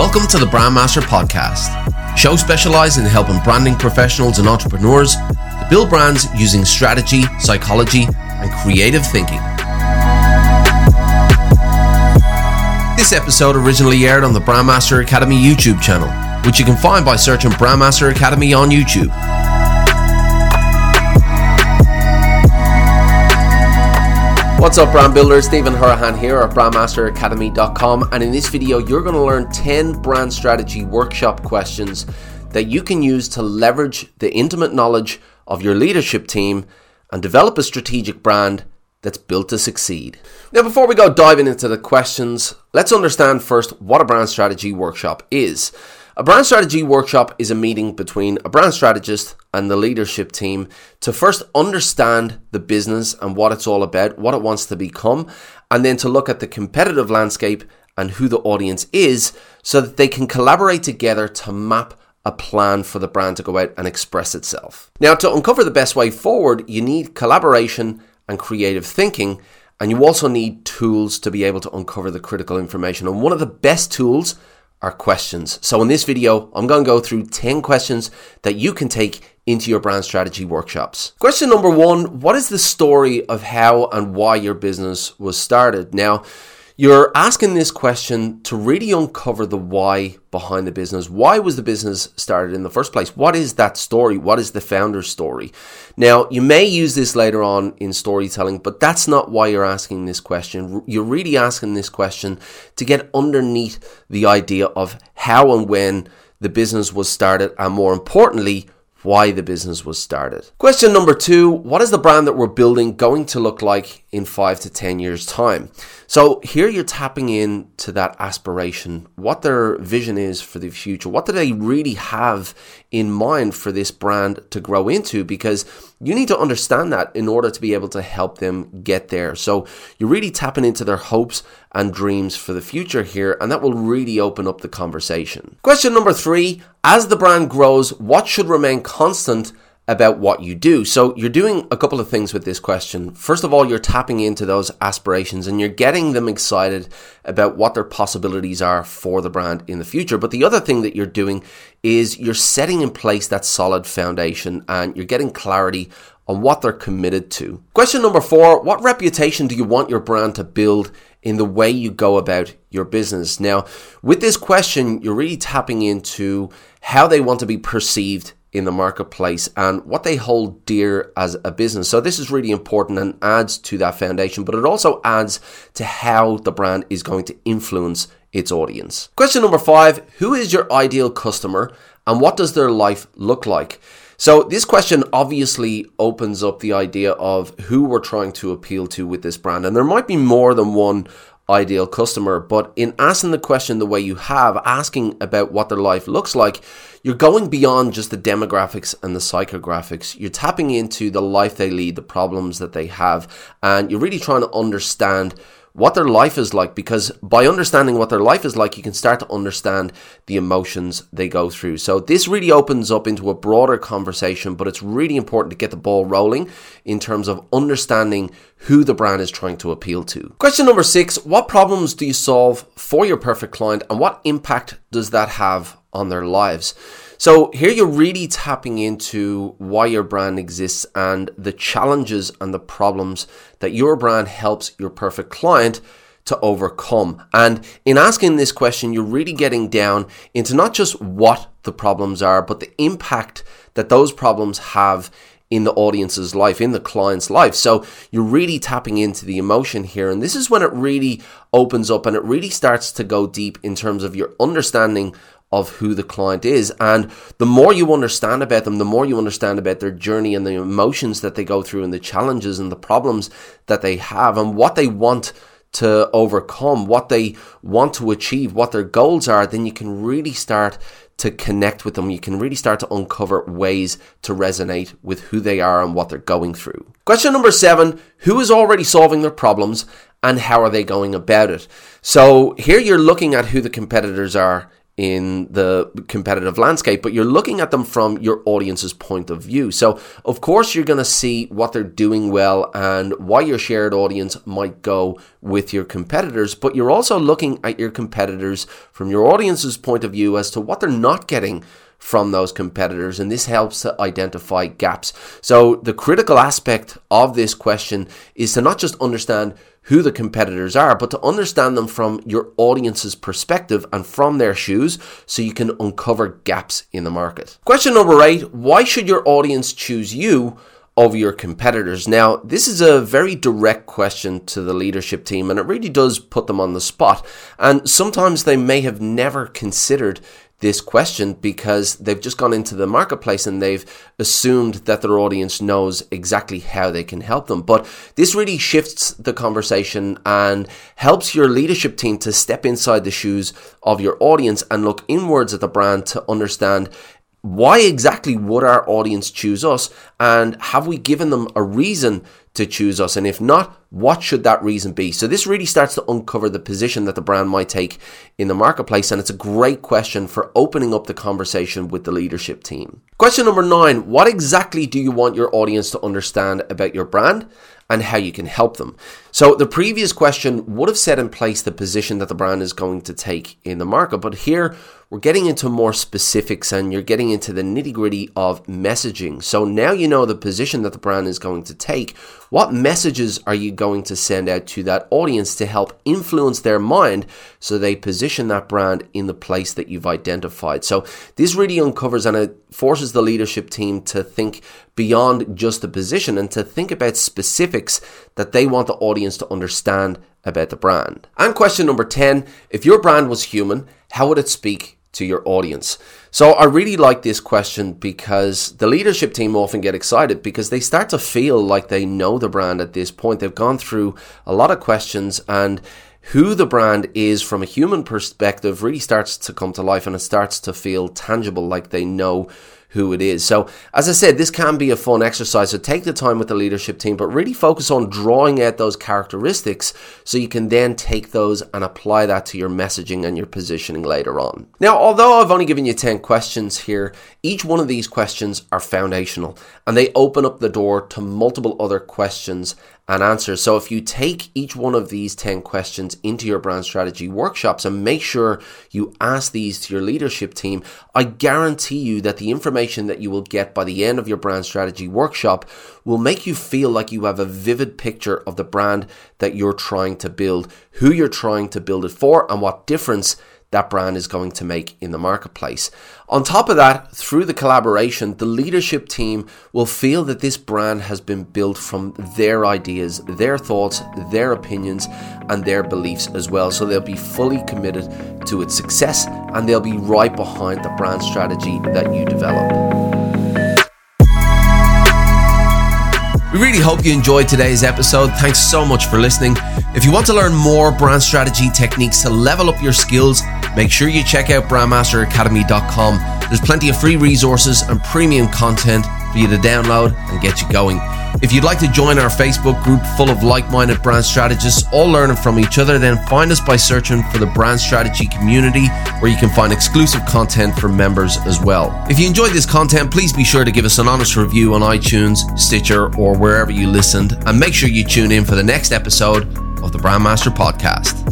Welcome to the Brandmaster Podcast, show specialized in helping branding professionals and entrepreneurs to build brands using strategy, psychology, and creative thinking. This episode originally aired on the Brandmaster Academy YouTube channel, which you can find by searching Brandmaster Academy on YouTube. What's up, brand builders? Stephen Houraghan here at brandmasteracademy.com, and in this video, you're going to learn 10 brand strategy workshop questions that you can use to leverage the intimate knowledge of your leadership team and develop a strategic brand that's built to succeed. Now, before we go diving into the questions, let's understand first what a brand strategy workshop is. A brand strategy workshop is a meeting between a brand strategist and the leadership team to first understand the business and what it's all about, what it wants to become, and then to look at the competitive landscape and who the audience is so that they can collaborate together to map a plan for the brand to go out and express itself. Now, to uncover the best way forward, you need collaboration and creative thinking, and you also need tools to be able to uncover the critical information. And one of the best tools are questions. So in this video, I'm going to go through 10 questions that you can take into your brand strategy workshops. Question number one, what is the story of how and why your business was started? Now, you're asking this question to really uncover the why behind the business. Why was the business started in the first place? What is that story? What is the founder's story? Now, you may use this later on in storytelling, but that's not why you're asking this question. You're really asking this question to get underneath the idea of how and when the business was started, and more importantly, why the business was started. Question number two What is the brand that we're building going to look like in five to 10 years' time? So here you're tapping into that aspiration, what their vision is for the future. What do they really have in mind for this brand to grow into? Because you need to understand that in order to be able to help them get there. So you're really tapping into their hopes and dreams for the future here, and that will really open up the conversation. Question number three As the brand grows, what should remain constant? About what you do. So you're doing a couple of things with this question. First of all, you're tapping into those aspirations and you're getting them excited about what their possibilities are for the brand in the future. But the other thing that you're doing is you're setting in place that solid foundation and you're getting clarity on what they're committed to. Question number four, what reputation do you want your brand to build in the way you go about your business? Now, with this question, you're really tapping into how they want to be perceived in the marketplace and what they hold dear as a business. So this is really important and adds to that foundation, but it also adds to how the brand is going to influence its audience. Question number five Who is your ideal customer and what does their life look like? So, this question obviously opens up the idea of who we're trying to appeal to with this brand. And there might be more than one ideal customer. But in asking the question the way you have, asking about what their life looks like, you're going beyond just the demographics and the psychographics. You're tapping into the life they lead, the problems that they have, and you're really trying to understand what their life is like because by understanding what their life is like, you can start to understand the emotions they go through. So, this really opens up into a broader conversation, but it's really important to get the ball rolling in terms of understanding who the brand is trying to appeal to. Question number six What problems do you solve for your perfect client and what impact does that have on their lives? So here you're really tapping into why your brand exists and the challenges and the problems that your brand helps your perfect client to overcome. And in asking this question, you're really getting down into not just what the problems are, but the impact that those problems have in the audience's life, in the client's life. So you're really tapping into the emotion here. And this is when it really opens up and it really starts to go deep in terms of your understanding of who the client is. And the more you understand about them, the more you understand about their journey and the emotions that they go through and the challenges and the problems that they have and what they want to overcome, what they want to achieve, what their goals are, then you can really start to connect with them. You can really start to uncover ways to resonate with who they are and what they're going through. Question number seven Who is already solving their problems and how are they going about it? So here you're looking at who the competitors are in the competitive landscape, but you're looking at them from your audience's point of view. So, of course, you're going to see what they're doing well and why your shared audience might go with your competitors, but you're also looking at your competitors from your audience's point of view as to what they're not getting from those competitors, and this helps to identify gaps. So, the critical aspect of this question is to not just understand who the competitors are, but to understand them from your audience's perspective and from their shoes so you can uncover gaps in the market. Question number eight Why should your audience choose you? Over your competitors. Now, this is a very direct question to the leadership team, and it really does put them on the spot. And sometimes they may have never considered this question because they've just gone into the marketplace and they've assumed that their audience knows exactly how they can help them. But this really shifts the conversation and helps your leadership team to step inside the shoes of your audience and look inwards at the brand to understand why exactly would our audience choose us and have we given them a reason to choose us? And if not, what should that reason be? So this really starts to uncover the position that the brand might take in the marketplace. And it's a great question for opening up the conversation with the leadership team. Question number nine What exactly do you want your audience to understand about your brand? and how you can help them. So the previous question would have set in place the position that the brand is going to take in the market, but here we're getting into more specifics and you're getting into the nitty gritty of messaging. So now you know the position that the brand is going to take. What messages are you going to send out to that audience to help influence their mind so they position that brand in the place that you've identified? So this really uncovers and it forces the leadership team to think beyond just the position and to think about specifics that they want the audience to understand about the brand. And question number 10 if your brand was human, how would it speak to your audience? So I really like this question because the leadership team often get excited because they start to feel like they know the brand at this point. They've gone through a lot of questions and who the brand is from a human perspective really starts to come to life and it starts to feel tangible like they know who it is. So, as I said, this can be a fun exercise. So, take the time with the leadership team, but really focus on drawing out those characteristics so you can then take those and apply that to your messaging and your positioning later on. Now, although I've only given you 10 questions here, each one of these questions are foundational and they open up the door to multiple other questions and answers. So if you take each one of these 10 questions into your brand strategy workshops and make sure you ask these to your leadership team, I guarantee you that the information that you will get by the end of your brand strategy workshop will make you feel like you have a vivid picture of the brand that you're trying to build, who you're trying to build it for, and what difference that brand is going to make in the marketplace. On top of that, through the collaboration, the leadership team will feel that this brand has been built from their ideas, their thoughts, their opinions, and their beliefs as well. So they'll be fully committed to its success and they'll be right behind the brand strategy that you develop. We really hope you enjoyed today's episode. Thanks so much for listening. If you want to learn more brand strategy techniques to level up your skills, make sure you check out brandmasteracademy.com. There's plenty of free resources and premium content for you to download and get you going. If you'd like to join our Facebook group full of like minded brand strategists, all learning from each other, then find us by searching for the Brand Strategy Community, where you can find exclusive content for members as well. If you enjoyed this content, please be sure to give us an honest review on iTunes, Stitcher, or wherever you listened, and make sure you tune in for the next episode of the Brandmaster Podcast.